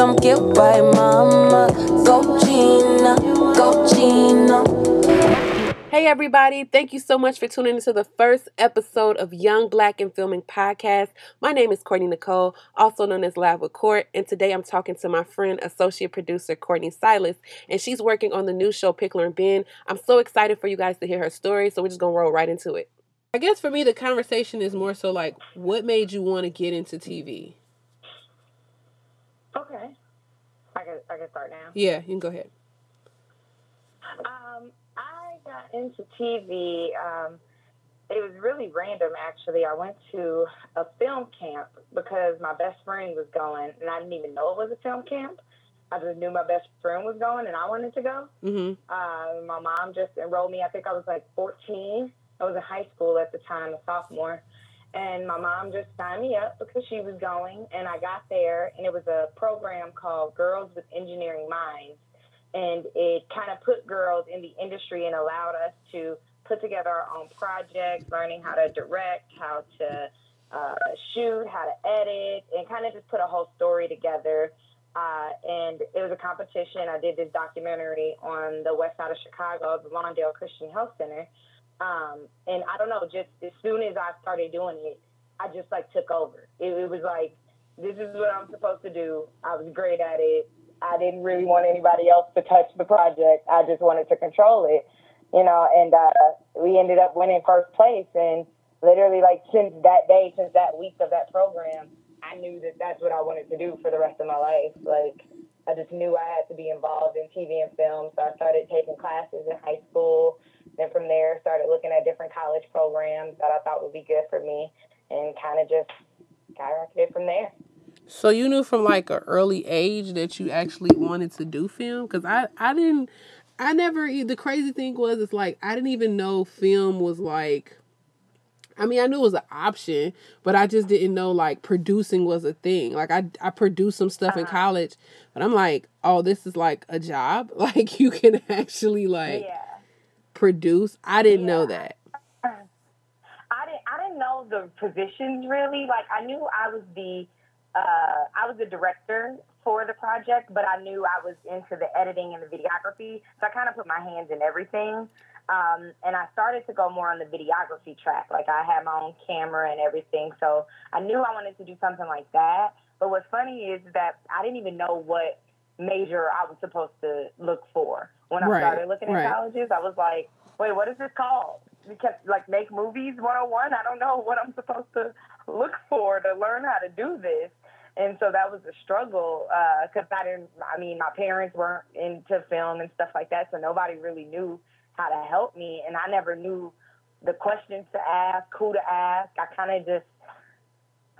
some guilt by mama. Go Gina, go Gina. Hey, everybody. Thank you so much for tuning into the first episode of Young Black and Filming Podcast. My name is Courtney Nicole, also known as Live with Court, and today I'm talking to my friend, associate producer Courtney Silas, and she's working on the new show Pickler and Ben. I'm so excited for you guys to hear her story, so we're just gonna roll right into it. I guess for me, the conversation is more so like, what made you want to get into TV? Okay. I can, I can start now. Yeah, you can go ahead. Um, I got into TV. Um, it was really random, actually. I went to a film camp because my best friend was going, and I didn't even know it was a film camp. I just knew my best friend was going, and I wanted to go. Mm-hmm. Uh, my mom just enrolled me. I think I was like 14. I was in high school at the time, a sophomore. And my mom just signed me up because she was going. And I got there, and it was a program called Girls with Engineering Minds. And it kind of put girls in the industry and allowed us to put together our own projects, learning how to direct, how to uh, shoot, how to edit, and kind of just put a whole story together. Uh, and it was a competition. I did this documentary on the west side of Chicago, the Lawndale Christian Health Center. Um, and I don't know, just as soon as I started doing it, I just like took over. It, it was like, this is what I'm supposed to do. I was great at it. I didn't really want anybody else to touch the project. I just wanted to control it, you know, and uh, we ended up winning first place. And literally, like, since that day, since that week of that program, I knew that that's what I wanted to do for the rest of my life. Like, I just knew I had to be involved in TV and film. So I started taking classes in high school. Then from there, started looking at different college programs that I thought would be good for me and kind of just skyrocketed from there. So you knew from like an early age that you actually wanted to do film because I I didn't I never the crazy thing was it's like I didn't even know film was like I mean I knew it was an option but I just didn't know like producing was a thing like I I produced some stuff in Uh-huh. college but I'm like oh this is like a job like you can actually like yeah. produce I didn't know that I didn't I didn't know the positions really. Like I knew I was the uh, I was the director for the project, but I knew I was into the editing and the videography. So I kind of put my hands in everything. Um, and I started to go more on the videography track. Like I had my own camera and everything. So I knew I wanted to do something like that. But what's funny is that I didn't even know what major I was supposed to look for. When I Right, started looking at right. colleges, I was like, wait, what is this called? We Because like make movies 101. I don't know what I'm supposed to look for to learn how to do this. And so that was a struggle because I didn't. I mean, my parents weren't into film and stuff like that, so nobody really knew how to help me, and I never knew the questions to ask, who to ask. I kind of just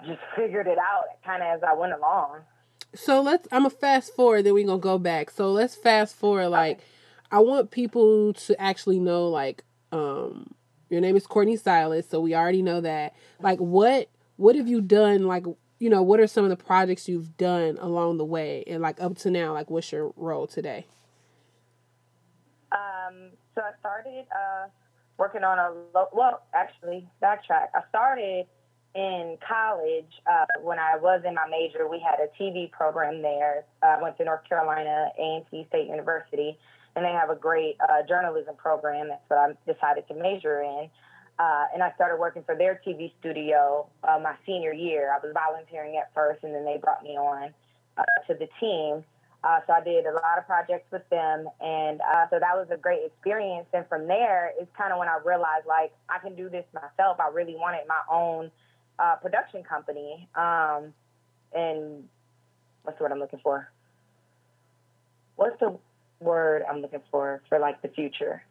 just figured it out kind of as I went along. So let's. I'm gonna fast forward. Then we gonna go back. So let's fast forward. Like, I want people to actually know. Like, um, your name is Courtney Silas, so we already know that. Like, what what have you done? Like, you know, what are some of the projects you've done along the way, and like up to now? Like, what's your role today? Um, so I started uh, working on a lo- well, actually, backtrack. I started in college uh, when I was in my major. We had a TV program there. Uh, I went to North Carolina A&T State University, and they have a great uh, journalism program. That's what I decided to major in. Uh, and I started working for their TV studio uh, my senior year. I was volunteering at first, and then they brought me on uh, to the team. Uh, so I did a lot of projects with them, and uh, so that was a great experience. And from there, it's kind of when I realized like I can do this myself. I really wanted my own uh, production company, um, and what's the word I'm looking for? What's the word I'm looking for for like the future?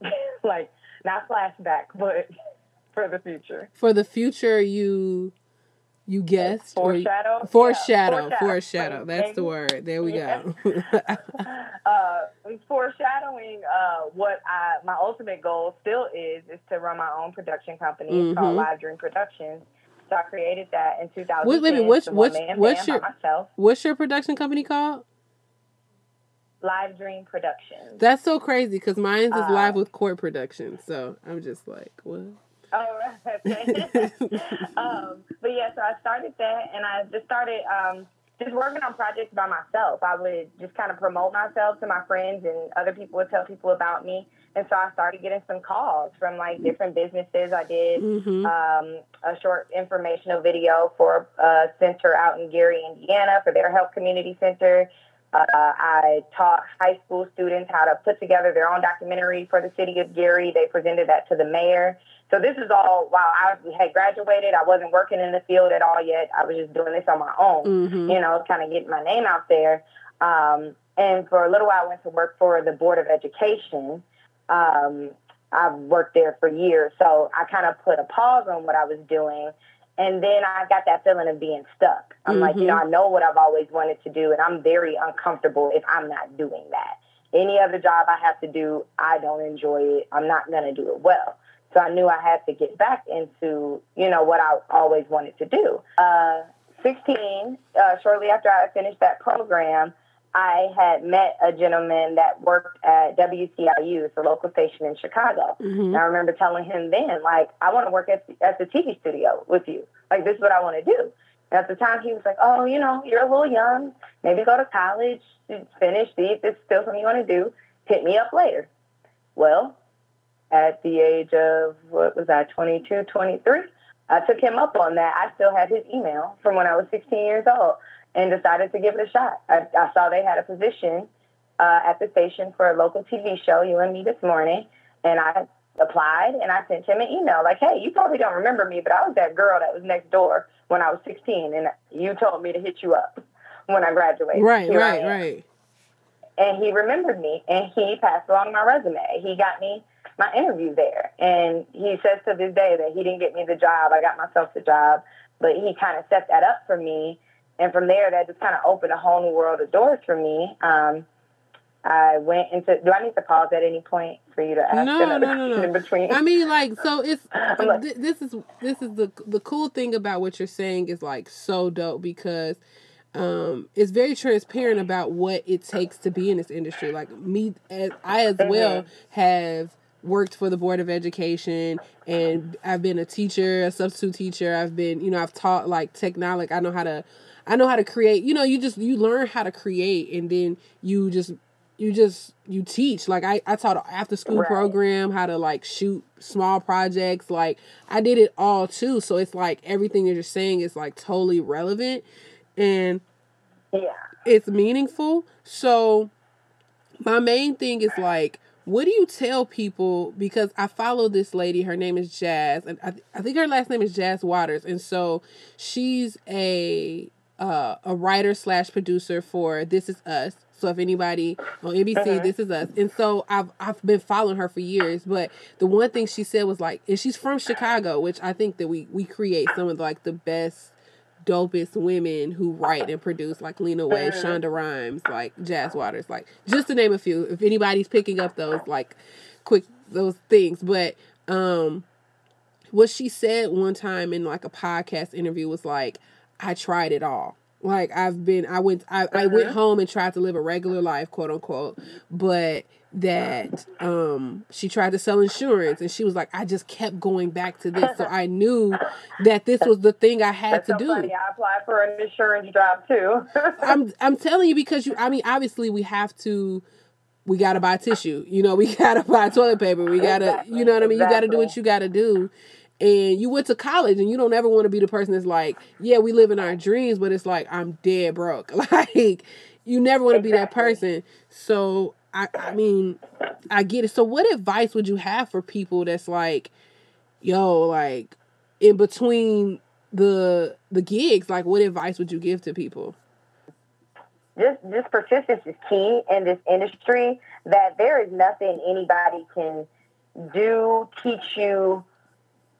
like not flashback, but for the future. For the future, you you guessed you- Foreshadow. foreshadow, Yeah, foreshadow. That's the word. There we go. uh, foreshadowing uh, what I my ultimate goal still is is to run my own production company It's called. Live Dream Productions. So I created that in 2010. Wait, wait a minute, what's- what's- what's your- What's your production company called? Live Dream Productions. That's so crazy because mine is Uh, live with court production. So I'm just like, what? Oh, right. Um, but yeah, so I started that, and I just started um, just working on projects by myself. I would just kind of promote myself to my friends, and other people would tell people about me. And so I started getting some calls from like different businesses. I did Mm-hmm. um, a short informational video for a center out in Gary, Indiana, for their health community center. Uh, I taught high school students how to put together their own documentary for the city of Gary. They presented that to the mayor. So this is all while I had graduated. I wasn't working in the field at all yet. I was just doing this on my own Mm-hmm. you know, kind of getting my name out there. Um, and for a little while, I went to work for the Board of Education. Um, I've worked there for years, so I kind of put a pause on what I was doing. And then I got that feeling of being stuck. I'm like, you know, I know what I've always wanted to do, and I'm very uncomfortable if I'm not doing that. Any other job I have to do, I don't enjoy it. I'm not going to do it well. So I knew I had to get back into, you know, what I always wanted to do. Uh, 16, uh, shortly after I finished that program, I had met a gentleman that worked at WCIU, a local station in Chicago. Mm-hmm. And I remember telling him then, like, I want to work at the, at the TV studio with you. Like, this is what I want to do. And at the time, he was like, oh, you know, you're a little young. Maybe go to college, finish, see if it's still something you want to do. Hit me up later. Well, at the age of, what was I, 22, 23, I took him up on that. I still had his email from when I was 16 years old and decided to give it a shot. I, I saw they had a position uh, at the station for a local TV show, You and Me This Morning, and I applied and I sent him an email like, hey, you probably don't remember me, but I was that girl that was next door when I was 16, and you told me to hit you up when I graduated. Right, Here right, right. and he remembered me and he passed along my resume. He got me my interview there. And he says to this day that he didn't get me the job. I got myself the job, but he kind of set that up for me. And from there, that just kind of opened a whole new world of doors for me. Um, I went into. Do I need to pause at any point for you to ask No, another no, no, no. in between? I mean, like, so it's th- this is this is the the cool thing about what you're saying is like so dope because um it's very transparent about what it takes to be in this industry. Like me, as I as well have worked for the board of education and I've been a teacher, a substitute teacher. I've been, you know, I've taught like technology. I know how to I know how to create. You know, you just you learn how to create and then you just you just you teach like i i taught an after school Right. program how to like shoot small projects like i did it all too so it's like everything that you're just saying is like totally relevant and yeah. it's meaningful so my main thing is like what do you tell people because i follow this lady her name is Jas and i, th- I think her last name is Jas Waters and so she's a uh, a writer slash producer for this is us so if anybody on NBC, this is us. And so I've I've been following her for years. But the one thing she said was like, and she's from Chicago, which I think that we we create some of like the best, dopest women who write and produce, like Lena Waithe, Shonda Rhimes, like Jas Waters, like just to name a few. If anybody's picking up those like quick those things, but um, what she said one time in like a podcast interview was like, I tried it all. Like I've been, I went, I, I went home and tried to live a regular life, quote unquote, but that um she tried to sell insurance and she was like, I just kept going back to this, so I knew that this was the thing I had That's to so do. funny. I applied for an insurance job too. I'm I'm telling you because you I mean obviously we have to we gotta buy tissue. You know, we gotta buy toilet paper. We gotta Exactly, you know what I mean? You gotta do what you gotta do. And you went to college and you don't ever want to be the person that's like, yeah, we live in our dreams, but it's like I'm dead broke. Like you never want to be that person. So I I mean, I get it. So what advice would you have for people that's like, yo, like in between the the gigs, like what advice would you give to people? This just persistence is key in this industry that there is nothing anybody can do teach you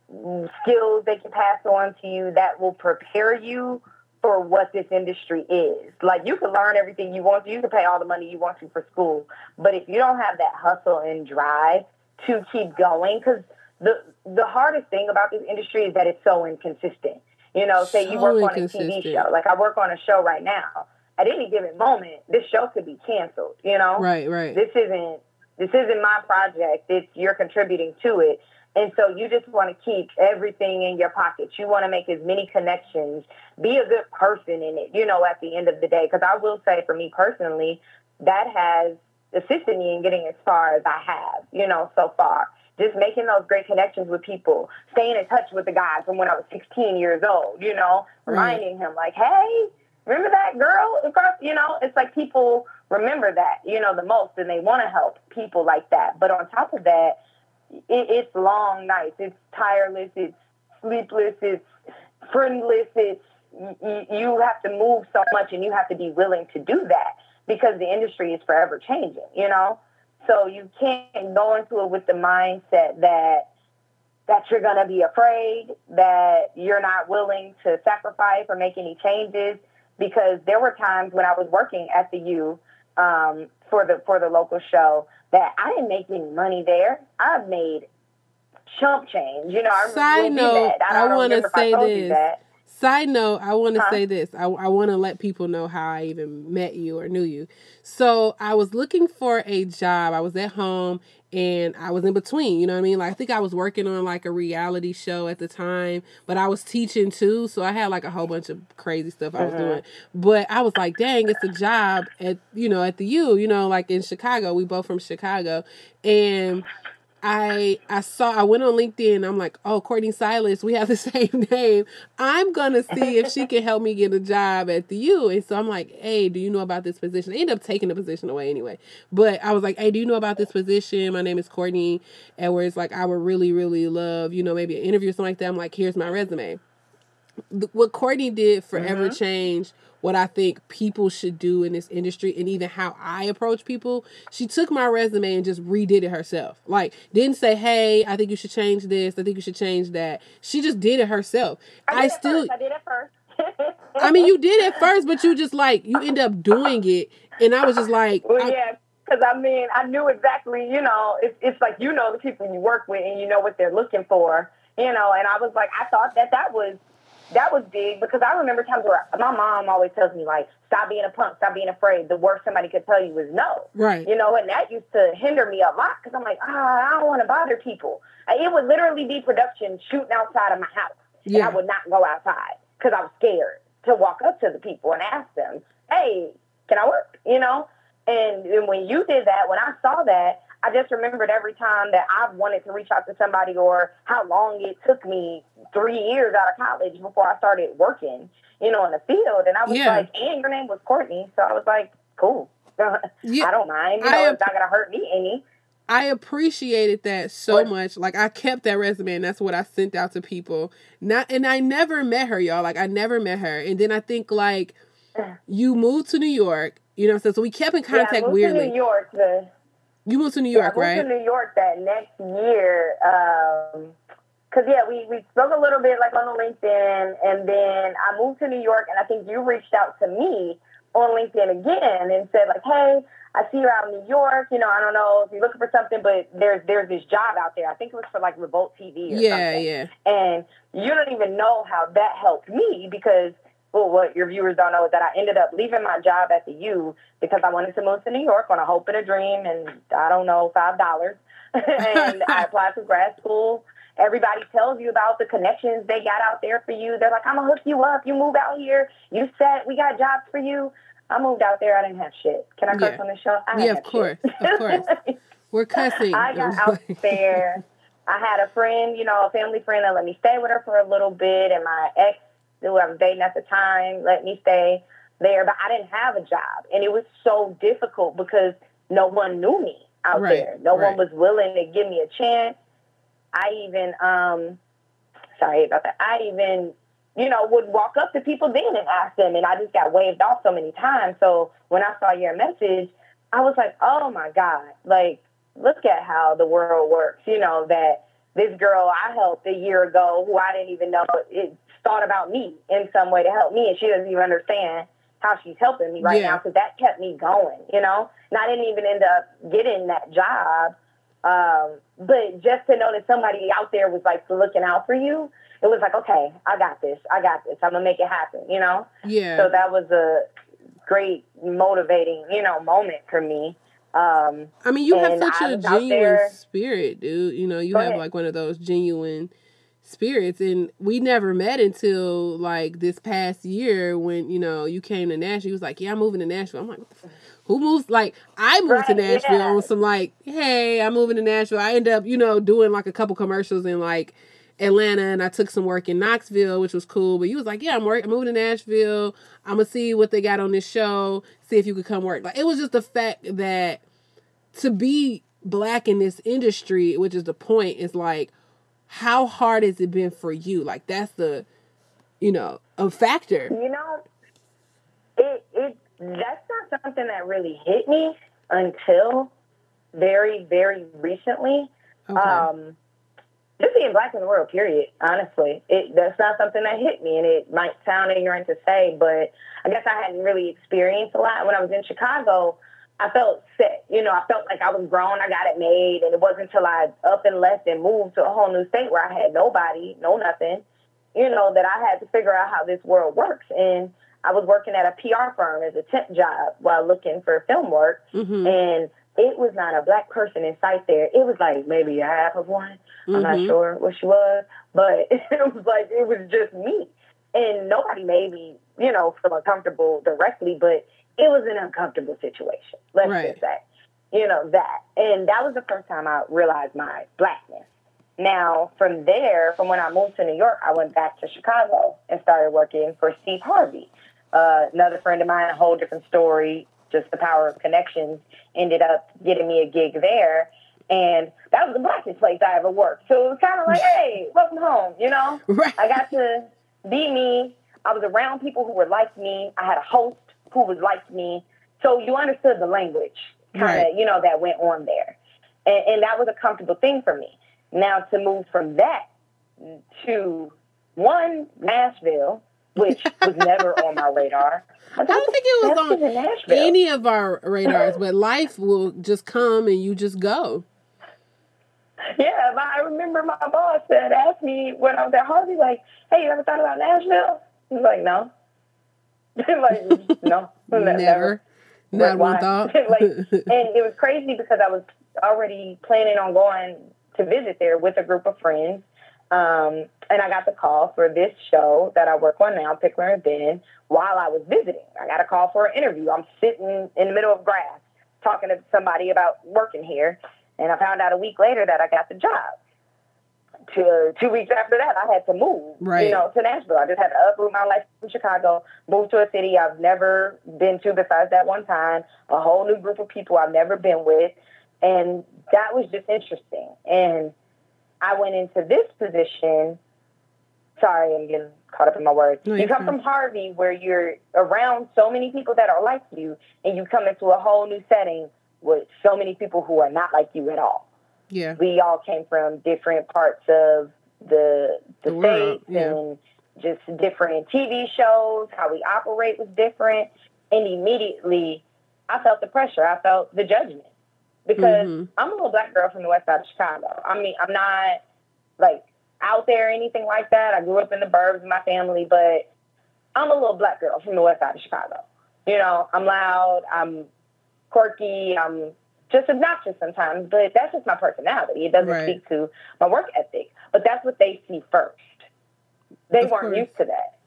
skills they can pass on to you that will prepare you for what this industry is. Like you can learn everything you want to. You can pay all the money you want to for school. But if you don't have that hustle and drive to keep going because the the hardest thing about this industry is that it's so inconsistent. You know say you work on a tv show. Like i work on a show right now. At any given moment, this show could be canceled. You know, Right, right. this isn't this isn't my project. It's you're contributing to it, And so you just want to keep everything in your pockets. You want to make as many connections, be a good person in it, you know, at the end of the day. Because I will say for me personally, that has assisted me in getting as far as I have, you know, so far. Just making those great connections with people, staying in touch with the guy from when I was 16 years old, you know, reminding him, like, hey, remember that girl across, you know, it's like people remember that, you know, the most and they want to help people like that. But on top of that, it, it's long nights, it's tireless, it's sleepless, it's friendless, it's you, have to move so much and you have to be willing to do that because the industry is forever changing, you know? So you can't go into it with the mindset that that you're going to be afraid, that you're not willing to sacrifice or make any changes because there were times when I was working at the U um, for the for the local show that I didn't make any money there. I made chump change. You know, I Side note, I, I want to say this. Side note, I want to Huh? say this. I, I want to let people know how I even met you or knew you. So I was looking for a job. I was at home and I was in between. You know what I mean? Like I think I was working on like a reality show at the time, but I was teaching too. So I had like a whole bunch of crazy stuff I was Mhm. doing. But I was like, dang, it's a job at you know at the U. You know, like in Chicago. We both from Chicago, and I I saw I went on LinkedIn. I'm like, oh, Courtney Silas, we have the same name. I'm gonna see if she can help me get a job at the U. And so I'm like, hey, do you know about this position? I ended up taking the position away anyway. But I was like, hey, do you know about this position? My name is Courtney Edwards. Like, I would really, really love, you know, maybe an interview or something like that. I'm like, here's my resume. What Courtney did forever mm-hmm. changed what I think people should do in this industry and even how I approach people. She took my resume and just redid it herself. Like, didn't say, hey, I think you should change this. I think you should change that. She just did it herself. I, I, still, First. I did it first. I mean, you did it first, but you just like, you end up doing it. And I was just like, Well, I- yeah, because I mean, I knew exactly, you know, it's, it's like you know the people you work with and you know what they're looking for, you know. And I was like, I thought that that was that was big because I remember times where my mom always tells me like, stop being a punk, stop being afraid. The worst somebody could tell you is no, right. you know, and that used to hinder me a lot because I'm like, ah, I don't want to bother people. It would literally be production shooting outside of my house, and Yeah. I would not go outside because I was scared to walk up to the people and ask them, hey, can I work? You know? And, and when you did that, when I saw that, I just remembered every time that I've wanted to reach out to somebody or how long it took me three years out of college before I started working, you know, in the field. And I was Yeah. like, and your name was Courtney. So I was like, cool. Yeah. I don't mind. You I know, ap- it's not going to hurt me any. I appreciated that so What? much. Like I kept that resume and that's what I sent out to people. Not and I never met her, y'all. Like I never met her. And then I think like you moved to New York, you know what So we kept in yeah, I contact moved weirdly. to New York to You moved to New Yeah, York, I moved right? to New York that next year. Um 'cause yeah, we, we spoke a little bit like on the LinkedIn, and then I moved to New York, and I think you reached out to me on LinkedIn again and said like, hey, I see you're out in New York. You know, I don't know if you're looking for something, but there's there's this job out there. I think it was for like Revolt TV or yeah, something. yeah. And you don't even know how that helped me because, well, what your viewers don't know is that I ended up leaving my job at the U because I wanted to move to New York on a hope and a dream and I don't know, $5. and I applied for grad school. Everybody tells you about the connections they got out there for you. They're like, I'm going to hook you up. You move out here. You set, we got jobs for you. I moved out there. I didn't have shit. Can I curse Yeah. on the show? I Yeah, of course, of course. We're cussing. I got out there. I had a friend, you know, a family friend that let me stay with her for a little bit, and my ex, who I was dating at the time, let me stay there. But I didn't have a job, and it was so difficult because no one knew me out Right, there. No right. one was willing to give me a chance. I even, um, sorry about that. I even, you know, would walk up to people then and ask them, and I just got waved off so many times. So when I saw your message, I was like, oh my God, like, look at how the world works. You know, that this girl I helped a year ago who I didn't even know it thought about me in some way to help me, and she doesn't even understand how she's helping me right Yeah. now because that kept me going, you know? And I didn't even end up getting that job. Um, but just to know that somebody out there was like looking out for you, it was like, okay, I got this. I got this. I'm gonna make it happen, you know? Yeah. So that was a great motivating, you know, moment for me. Um, I mean, you have such a genuine spirit, dude. You know, you Go have ahead. like one of those genuine spirits, and we never met until like this past year when you know you came to Nashville. You was like, "Yeah, I'm moving to Nashville." I'm like, what the f- "Who moves?" Like, I moved to Nashville yeah. on some like, "Hey, I'm moving to Nashville." I end up, you know, doing like a couple commercials in like. Atlanta and I took some work in Knoxville, which was cool. But you was like, "Yeah, I'm work. I'm moving to Nashville. I'm gonna see what they got on this show. See if you could come work." Like it was just the fact that to be black in this industry, which is the point, is like, how hard has it been for you? Like that's the, you know, a factor. You know, it it that's not something that really hit me until very very recently. Okay. Um, just being black in the world, period. Honestly, it that's not something that hit me, and it might sound ignorant to say, but I guess I hadn't really experienced a lot when I was in Chicago. I felt set. You know, I felt like I was grown. I got it made, and it wasn't until I up and left and moved to a whole new state where I had nobody, no nothing. You know, that I had to figure out how this world works, and I was working at a PR firm as a temp job while looking for film work hmm and it was not a black person in sight there. It was like maybe a half of one. I'm not Mhm. sure what she was, but it was like it was just me, and nobody made me, you know, feel uncomfortable directly, but it was an uncomfortable situation. Let's Right. just say, you know that, and that was the first time I realized my blackness. Now, from there, from when I moved to New York, I went back to Chicago and started working for Steve Harvey. Uh, another friend of mine, a whole different story, just the power of connections, ended up getting me a gig there. And that was the blackest place I ever worked. So it was kind of like, hey, welcome home, you know? Right. I got to be me. I was around people who were like me. I had a host who was like me. So you understood the language, kind of, Right. you know, that went on there. And, and that was a comfortable thing for me. Now to move from that to one, Nashville, which was never on my radar. I, don't think it was on. Any of our radars, but life will just come and you just go. Yeah, I remember my boss said, asked me when I was at Harvey, like, hey, you ever thought about Nashville? I was like, no. like, no. Never. Not But one thought. like, and it was crazy because I was already planning on going to visit there with a group of friends. Um, and I got the call for this show that I work on now, Pickler and Ben, while I was visiting. I got a call for an interview. I'm sitting in the middle of grass talking to somebody about working here. And I found out a week later that I got the job. Two, two weeks after that, I had to move, Right. you know, to Nashville. I just had to uproot my life from Chicago, move to a city I've never been to besides that one time, a whole new group of people I've never been with. And that was just interesting. And I went into this position. Sorry, I'm getting caught up in my words. No, you come fine. from Harvey where you're around so many people that are like you, and you come into a whole new setting with so many people who are not like you at all. Yeah. We all came from different parts of the the, The states yeah. and just different TV shows. How we operate was different, and immediately I felt the pressure. I felt the judgment because Mhm. I'm a little black girl from the west side of Chicago. I mean, I'm not like out there or anything like that. I grew up in the burbs with my family, but I'm a little black girl from the west side of Chicago. You know, I'm loud, I'm quirky, I'm just obnoxious sometimes, but that's just my personality. It doesn't Right. speak to my work ethic. But that's what they see first. They Of weren't course. used to that.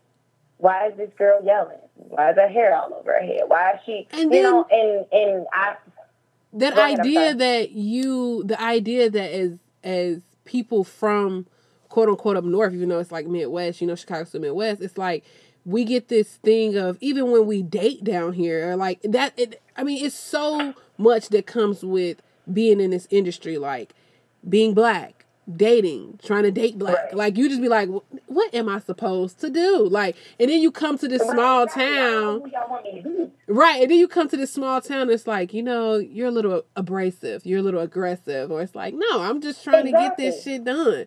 Why is this girl yelling? Why is her hair all over her head? Why is she And you know, and and I that ahead, idea that you the idea that as as people from quote unquote up north even though it's like midwest you know chicago's the midwest it's like we get this thing of even when we date down here like that it, i mean it's so much that comes with being in this industry like being black dating trying to date black Right. like you just be like what am i supposed to do like and then you come to this small Right, exactly. Know town who y'all want me to be. Right. And then you come to this small town, it's like, you know, you're a little abrasive, you're a little aggressive, or it's like, no, I'm just trying to get this shit done.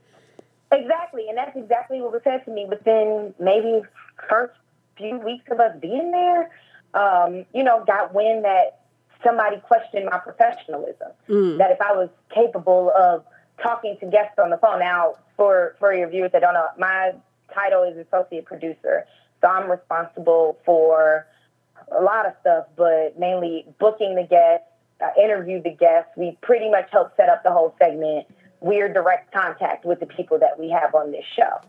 Exactly, and that's exactly what was said to me within maybe first few weeks of us being there. Um, you know, got wind that somebody questioned my professionalism. Mm. That if I was capable of talking to guests on the phone. Now, for for your viewers that don't know, my title is associate producer, so I'm responsible for a lot of stuff, but mainly booking the guests, uh, interviewed the guests. We pretty much help set up the whole segment. We're direct contact with the people that we have on this show.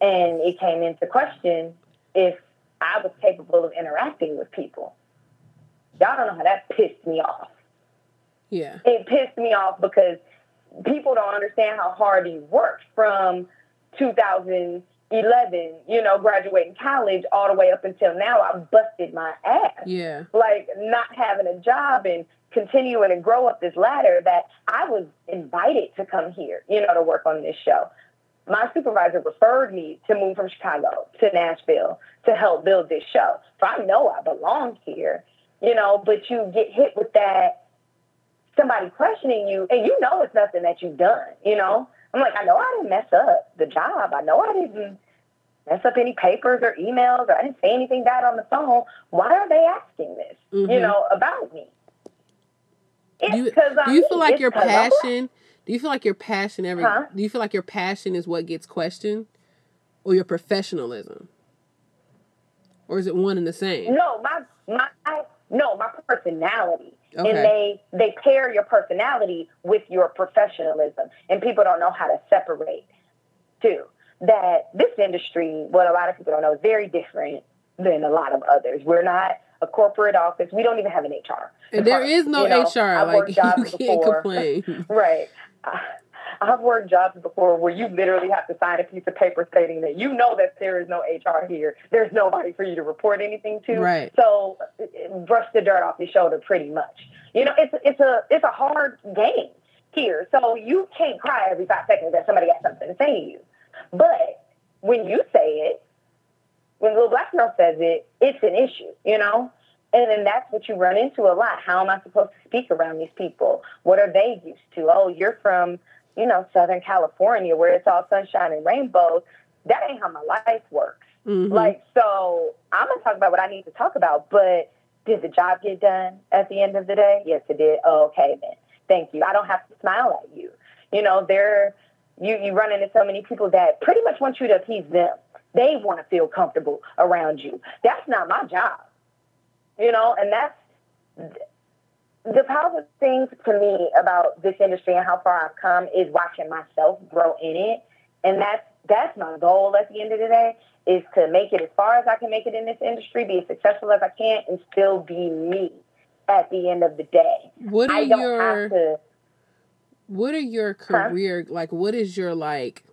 And it came into question if I was capable of interacting with people. Y'all don't know how that pissed me off. Yeah. It pissed me off because people don't understand how hard he worked from 2011, you know, graduating college all the way up until now. I busted my ass. Yeah. Like not having a job and continuing to grow up this ladder that I was invited to come here, you know, to work on this show. My supervisor referred me to move from Chicago to Nashville to help build this show. So I know I belong here, you know, but you get hit with that somebody questioning you and you know it's nothing that you've done, you know? I'm like, I know I didn't mess up the job. I know I didn't mess up any papers or emails or I didn't say anything bad on the phone. Why are they asking this, Mhm. you know, about me? Do you, do you feel like It's your passion? Do you feel like your passion every? Huh? Do you feel like your passion is what gets questioned, or your professionalism, or is it one and the same? No, my my no, my personality. Okay. And they they pair your personality with your professionalism, and people don't know how to separate too. That this industry, what a lot of people don't know, is very different than a lot of others. We're not a corporate office. We don't even have an HR. And there is no You know, HR. I've Like worked jobs you can't before. complain. Right. I- I've worked jobs before where you literally have to sign a piece of paper stating that you know that there is no HR here. There's nobody for you to report anything to. Right. So brush the dirt off your shoulder pretty much. You know, it's it's a it's a hard game here. So you can't cry every five seconds that somebody got something to say to you. But when you say it, when the little black girl says it, it's an issue, you know? And then that's what you run into a lot. How am I supposed to speak around these people? What are they used to? Oh, you're from, you know, Southern California where it's all sunshine and rainbows. That ain't how my life works. Mhm. Like, so I'm going to talk about what I need to talk about, but did the job get done at the end of the day? Yes, it did. Oh, okay, then. Thank you. I don't have to smile at you. You know, they're, you, you run into so many people that pretty much want you to appease them. They want to feel comfortable around you. That's not my job. You know, and that's the powerful things to me about this industry and how far I've come is watching myself grow in it. And that's that's my goal at the end of the day is to make it as far as I can make it in this industry, be as successful as I can, and still be me at the end of the day. What are I don't your have to. what are your Huh? career like what is your like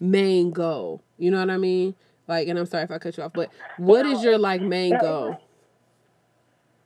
main goal you know what i mean like and i'm sorry if i cut you off but what is your like main goal.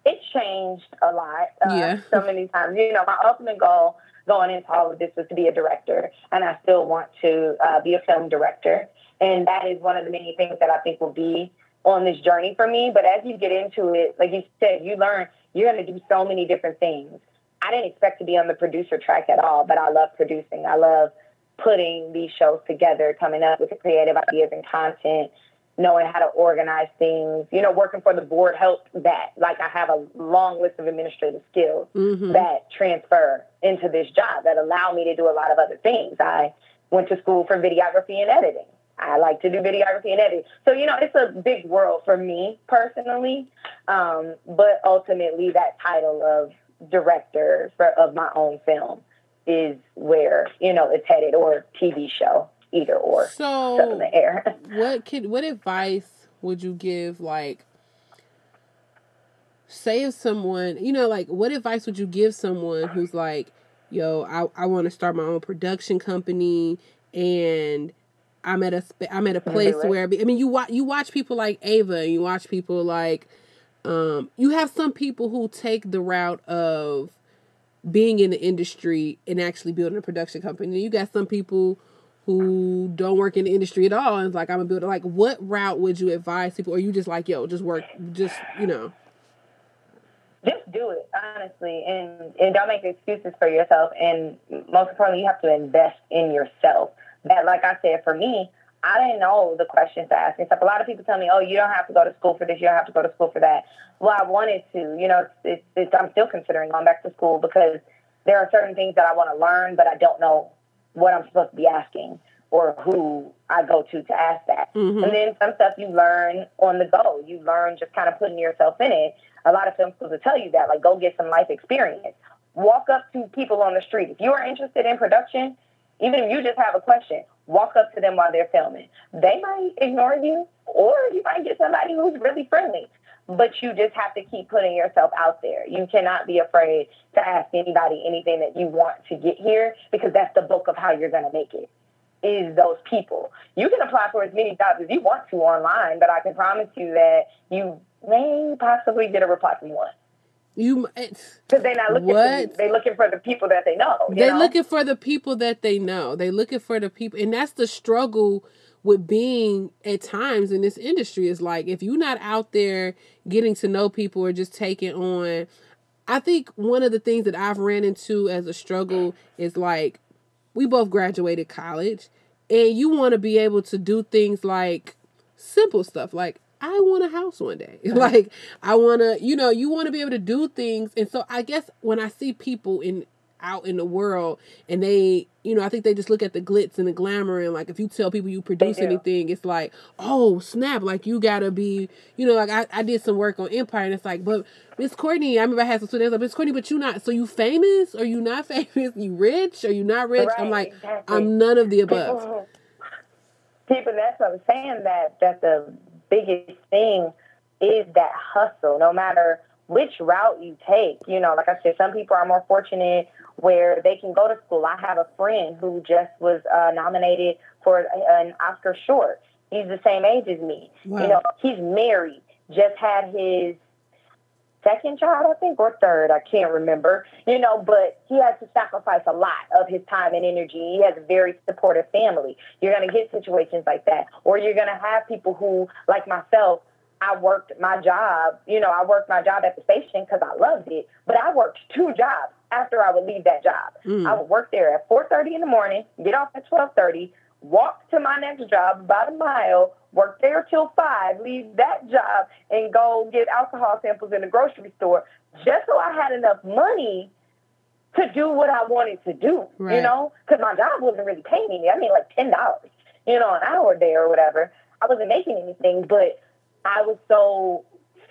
It changed a lot. Uh, Yeah. So many times. You know, my ultimate goal going into all of this was to be a director, and I still want to uh, be a film director. And that is one of the many things that I think will be on this journey for me. But as you get into it, like you said, you learn you're going to do so many different things. I didn't expect to be on the producer track at all, but I love producing. I love putting these shows together, coming up with the creative ideas and content, knowing how to organize things. You know, working for the board helped that. Like I have a long list of administrative skills mm-hmm. that transfer into this job that allow me to do a lot of other things. I went to school for videography and editing. I like to do videography and editing. So, you know, it's a big world for me personally. Um, but ultimately, that title of director for, of my own film is where, you know, it's headed, or TV show, either or. So in the air. what could what advice would you give like say if someone you know like what advice would you give someone who's like yo i, I want to start my own production company and i'm at a i'm at a place where i mean you watch you watch people like ava and you watch people like um you have some people who take the route of being in the industry and actually building a production company you got some people who don't work in the industry at all and it's like I'm a builder. Like, what route would you advise people, or you just like, yo, just work, just you know? just do it honestly and and don't make excuses for yourself and most importantly you have to invest in yourself that like i said for me i didn't know the questions to ask and stuff a lot of people tell me oh you don't have to go to school for this you don't have to go to school for that well i wanted to you know it's, it's, it's, i'm still considering going back to school because there are certain things that i want to learn but i don't know what i'm supposed to be asking or who I go to to ask that. Mhm. And then some stuff you learn on the go. You learn just kind of putting yourself in it. A lot of film schools will tell you that, like, go get some life experience. Walk up to people on the street. If you are interested in production, even if you just have a question, walk up to them while they're filming. They might ignore you, or you might get somebody who's really friendly. But you just have to keep putting yourself out there. You cannot be afraid to ask anybody anything that you want to get here because that's the bulk of how you're going to make it is those people. You can apply for as many jobs as you want to online, but I can promise you that you may possibly get a reply from one You because eh, they're not looking. For you. They're looking for the people that they know. you they know? looking for the people that they know. They're looking for the people, and that's the struggle with being at times in this industry. Is like if you're not out there getting to know people or just taking on. I think one of the things that I've ran into as a struggle is like we both graduated college, and you want to be able to do things like simple stuff like I want a house one day. like I want to, you know, you want to be able to do things. And so I guess when I see people in out in the world and they, you know, I think they just look at the glitz and the glamour and like if you tell people you produce anything, it's like, "Oh, snap, like you got to be, you know, like I, I did some work on Empire and it's like, but Miss Courtney, I remember I had some students like, Miss Courtney, but you not, so you famous or you not famous? You rich or you not rich? I'm like, exactly. I'm none of the above. People, people, that's what I'm saying. That that the biggest thing is that hustle. No matter which route you take, you know, like I said, some people are more fortunate where they can go to school. I have a friend who just was uh, nominated for an Oscar short. He's the same age as me. Wow. You know, he's married. Just had his second child, I think, or third. I can't remember. You know, but he has to sacrifice a lot of his time and energy. He has a very supportive family. You're going to get situations like that, or you're going to have people who, like myself, I worked my job. You know, I worked my job at the station because I loved it, but I worked two jobs after I would leave that job. Mm. I would work there at 4:30 in the morning, get off at 12:30, walk to my next job about a mile, work there till five, leave that job, and go get alcohol samples in the grocery store, just so I had enough money to do what I wanted to do. Right. You know, because my job wasn't really paying me. I mean, like ten dollars, you know, an hour there or whatever. I wasn't making anything, but I was so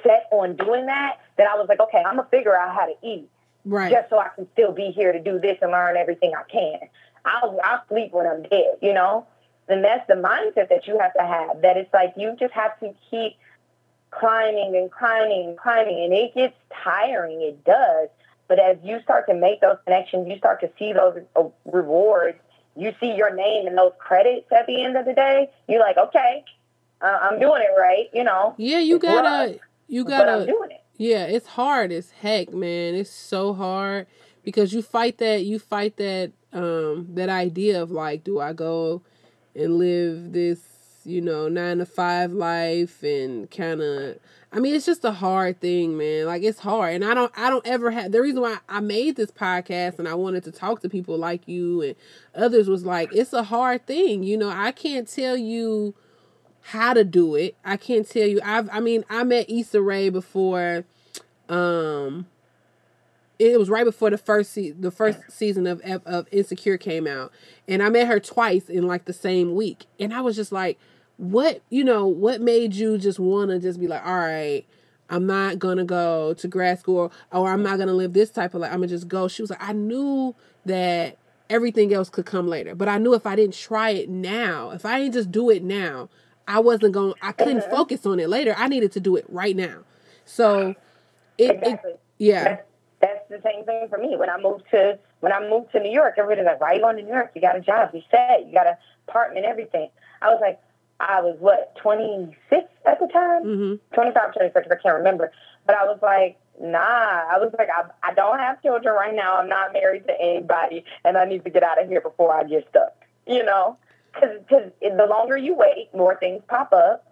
set on doing that that I was like, okay, I'm gonna figure out how to eat Right. just so I can still be here to do this and learn everything I can. I'll, I'll sleep when I'm dead, you know? And that's the mindset that you have to have, that it's like you just have to keep climbing and climbing and climbing, and it gets tiring. It does. But as you start to make those connections, you start to see those uh, rewards, you see your name in those credits at the end of the day, you're like, okay, I'm doing it right, you know? Yeah, you It's gotta, rough, you but I'm gotta, doing it. yeah, it's hard as heck, man. It's so hard because you fight that, you fight that, um, that idea of like, do I go and live this, you know, nine to five life and kind of, I mean, it's just a hard thing, man. Like it's hard, and I don't, I don't ever have. The reason why I made this podcast and I wanted to talk to people like you and others was like, it's a hard thing. You know, I can't tell you how to do it. I can't tell you. I've I mean, I met Issa Rae before um it was right before the first se- the first season of of Insecure came out. And I met her twice in like the same week. And I was just like, what, you know, what made you just want to just be like, all right, I'm not to go to grad school or I'm not to live this type of life. I'm to just go. She was like, I knew that everything else could come later. But I knew if I didn't try it now, if I didn't just do it now, I wasn't going I couldn't focus on it later. I needed to do it right now. So it, it yeah. That's, that's the same thing for me. When I moved to when I moved to New York, everybody's like, "Why you going to New York? You got a job, you set, you got an apartment, everything." I was like, I was what 26 at the time, Mhm. 25, 26, I can't remember. But I was like, Nah, I was like, I, I don't have children right now. I'm not married to anybody, and I need to get out of here before I get stuck. You know, because the longer you wait, more things pop up.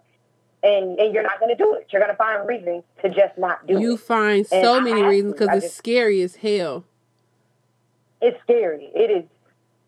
And, and you're not going to do it. You're going to find reasons to just not do You it. You find And so I many reasons because it's just- scary as hell. it's scary. It is.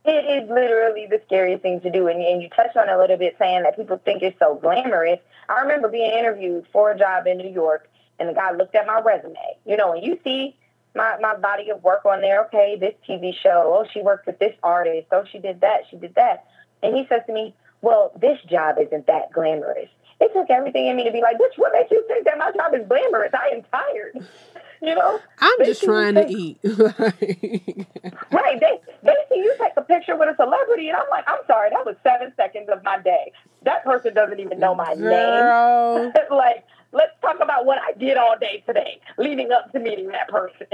It is literally the scariest thing to do. And, and you touched on it a little bit saying that people think it's so glamorous. I remember being interviewed for a job in New York, and the guy looked at my resume. You know, and you see my, my body of work on there. Okay, this TV show. Oh, she worked with this artist. Oh, she did that. She did that. And he says to me, Well, this job isn't that glamorous. It took everything in me to be like, Bitch, what makes you think that my job is glamorous? I am tired. You know? I'm just Basically, trying to they- eat. Right. They they see you take a picture with a celebrity and I'm like, I'm sorry, that was seven seconds of my day. That person doesn't even know my name. Like, let's talk about what I did all day today, leading up to meeting that person.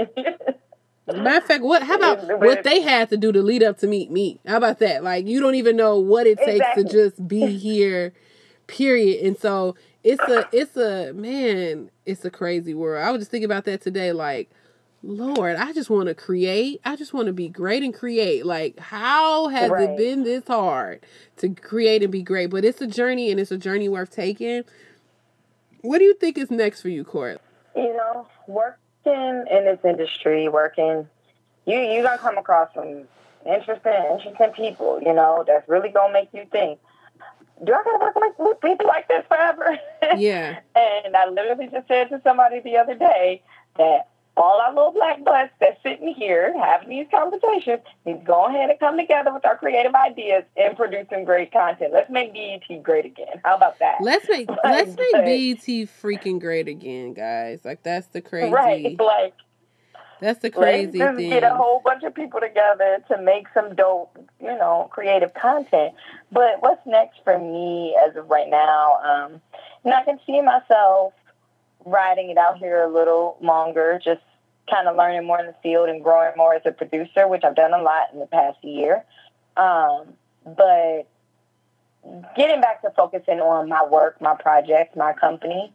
Matter of fact, what? How about what they had to do to lead up to meet me? How about that? Like you don't even know what it takes Exactly. to just be here, period. And so it's a, it's a man, it's a crazy world. I was just thinking about that today. Like, Lord, I just want to create. I just want to be great and create. Like, how has it been this hard to create and be great? But it's a journey, and it's a journey worth taking. What do you think is next for you, Court? you know, working in this industry, working, you you gonna come across some interesting, interesting people. You know, that's really gonna make you think. Do I gotta work with people like this forever? Yeah. and I literally just said to somebody the other day that all our little black butts that's sitting here having these conversations need to go ahead and come together with our creative ideas and produce some great content. Let's make BET great again. How about that? Let's make Like, let's make but- BET freaking great again, guys. Like that's the crazy. Right. Like That's the crazy Let's just thing. get a whole bunch of people together to make some dope, you know, creative content. But what's next for me as of right now? Um, you know, I can see myself riding it out here a little longer, just kind of learning more in the field and growing more as a producer, which I've done a lot in the past year. Um, but getting back to focusing on my work, my project, my company,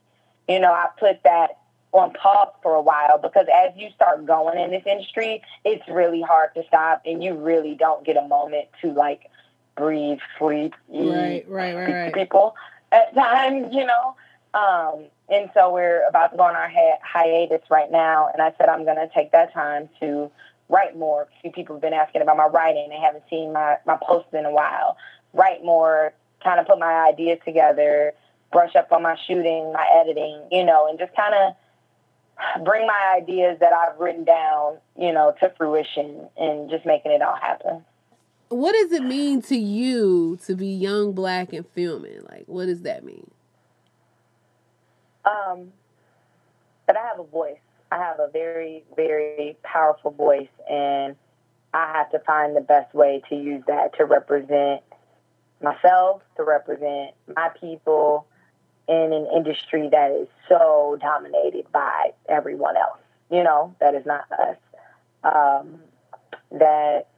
you know, I put that on pause for a while because as you start going in this industry, it's really hard to stop and you really don't get a moment to like breathe, sleep, eat, Right, right, right, right. to people at times, you know. Um, and so we're about to go on our hi- hiatus right now, and I said I'm going to take that time to write more. A few people have been asking about my writing; they haven't seen my my posts in a while. Write more, kind of put my ideas together, brush up on my shooting, my editing, you know, and just kind of bring my ideas that I've written down, you know, to fruition, and just making it all happen. What does it mean to you to be young, black, and filming? Like, what does that mean? Um, but I have a voice. I have a very, very powerful voice, and I have to find the best way to use that to represent myself, to represent my people in an industry that is so dominated by everyone else. You know, that is not us. Um, that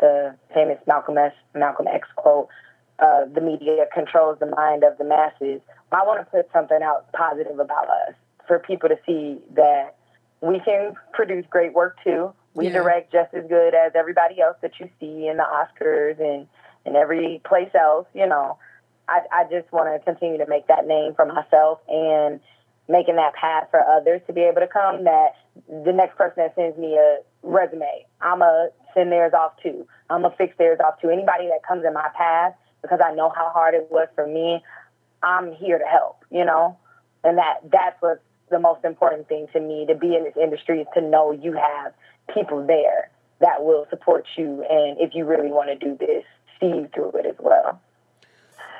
the famous Malcolm X, Malcolm X quote, uh, the media controls the mind of the masses. I want to put something out positive about us for people to see that we can produce great work too. We Yeah. direct just as good as everybody else that you see in the Oscars and, and every place else, you know. I, I just want to continue to make that name for myself and making that path for others to be able to come that the next person that sends me a resume, I'm going to send theirs off too. I'm going to fix theirs off too. Anybody that comes in my path, because I know how hard it was for me, I'm here to help, you know? And that that's what's the most important thing to me to be in this industry is to know you have people there that will support you and if you really want to do this, see you through it as well.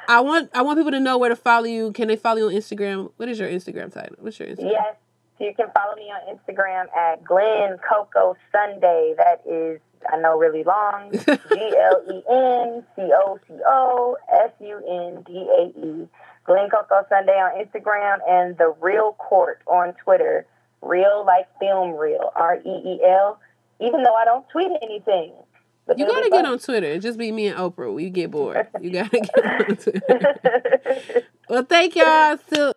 I want I want people to know where to follow you. Can they follow you on Instagram? What is your Instagram title? What's your Instagram? Yes, you can follow me on Instagram at Glen Coco Sundae. That is, I know, really long. G L E N C O C O S U N D A E. Glen Coco Sundae on Instagram and The Reel Court on Twitter. Reel like film reel. R E E L. Even though I don't tweet anything. You gotta get on Twitter. It just be me and Oprah. We get bored. You gotta get on Twitter. well, thank y'all. Still.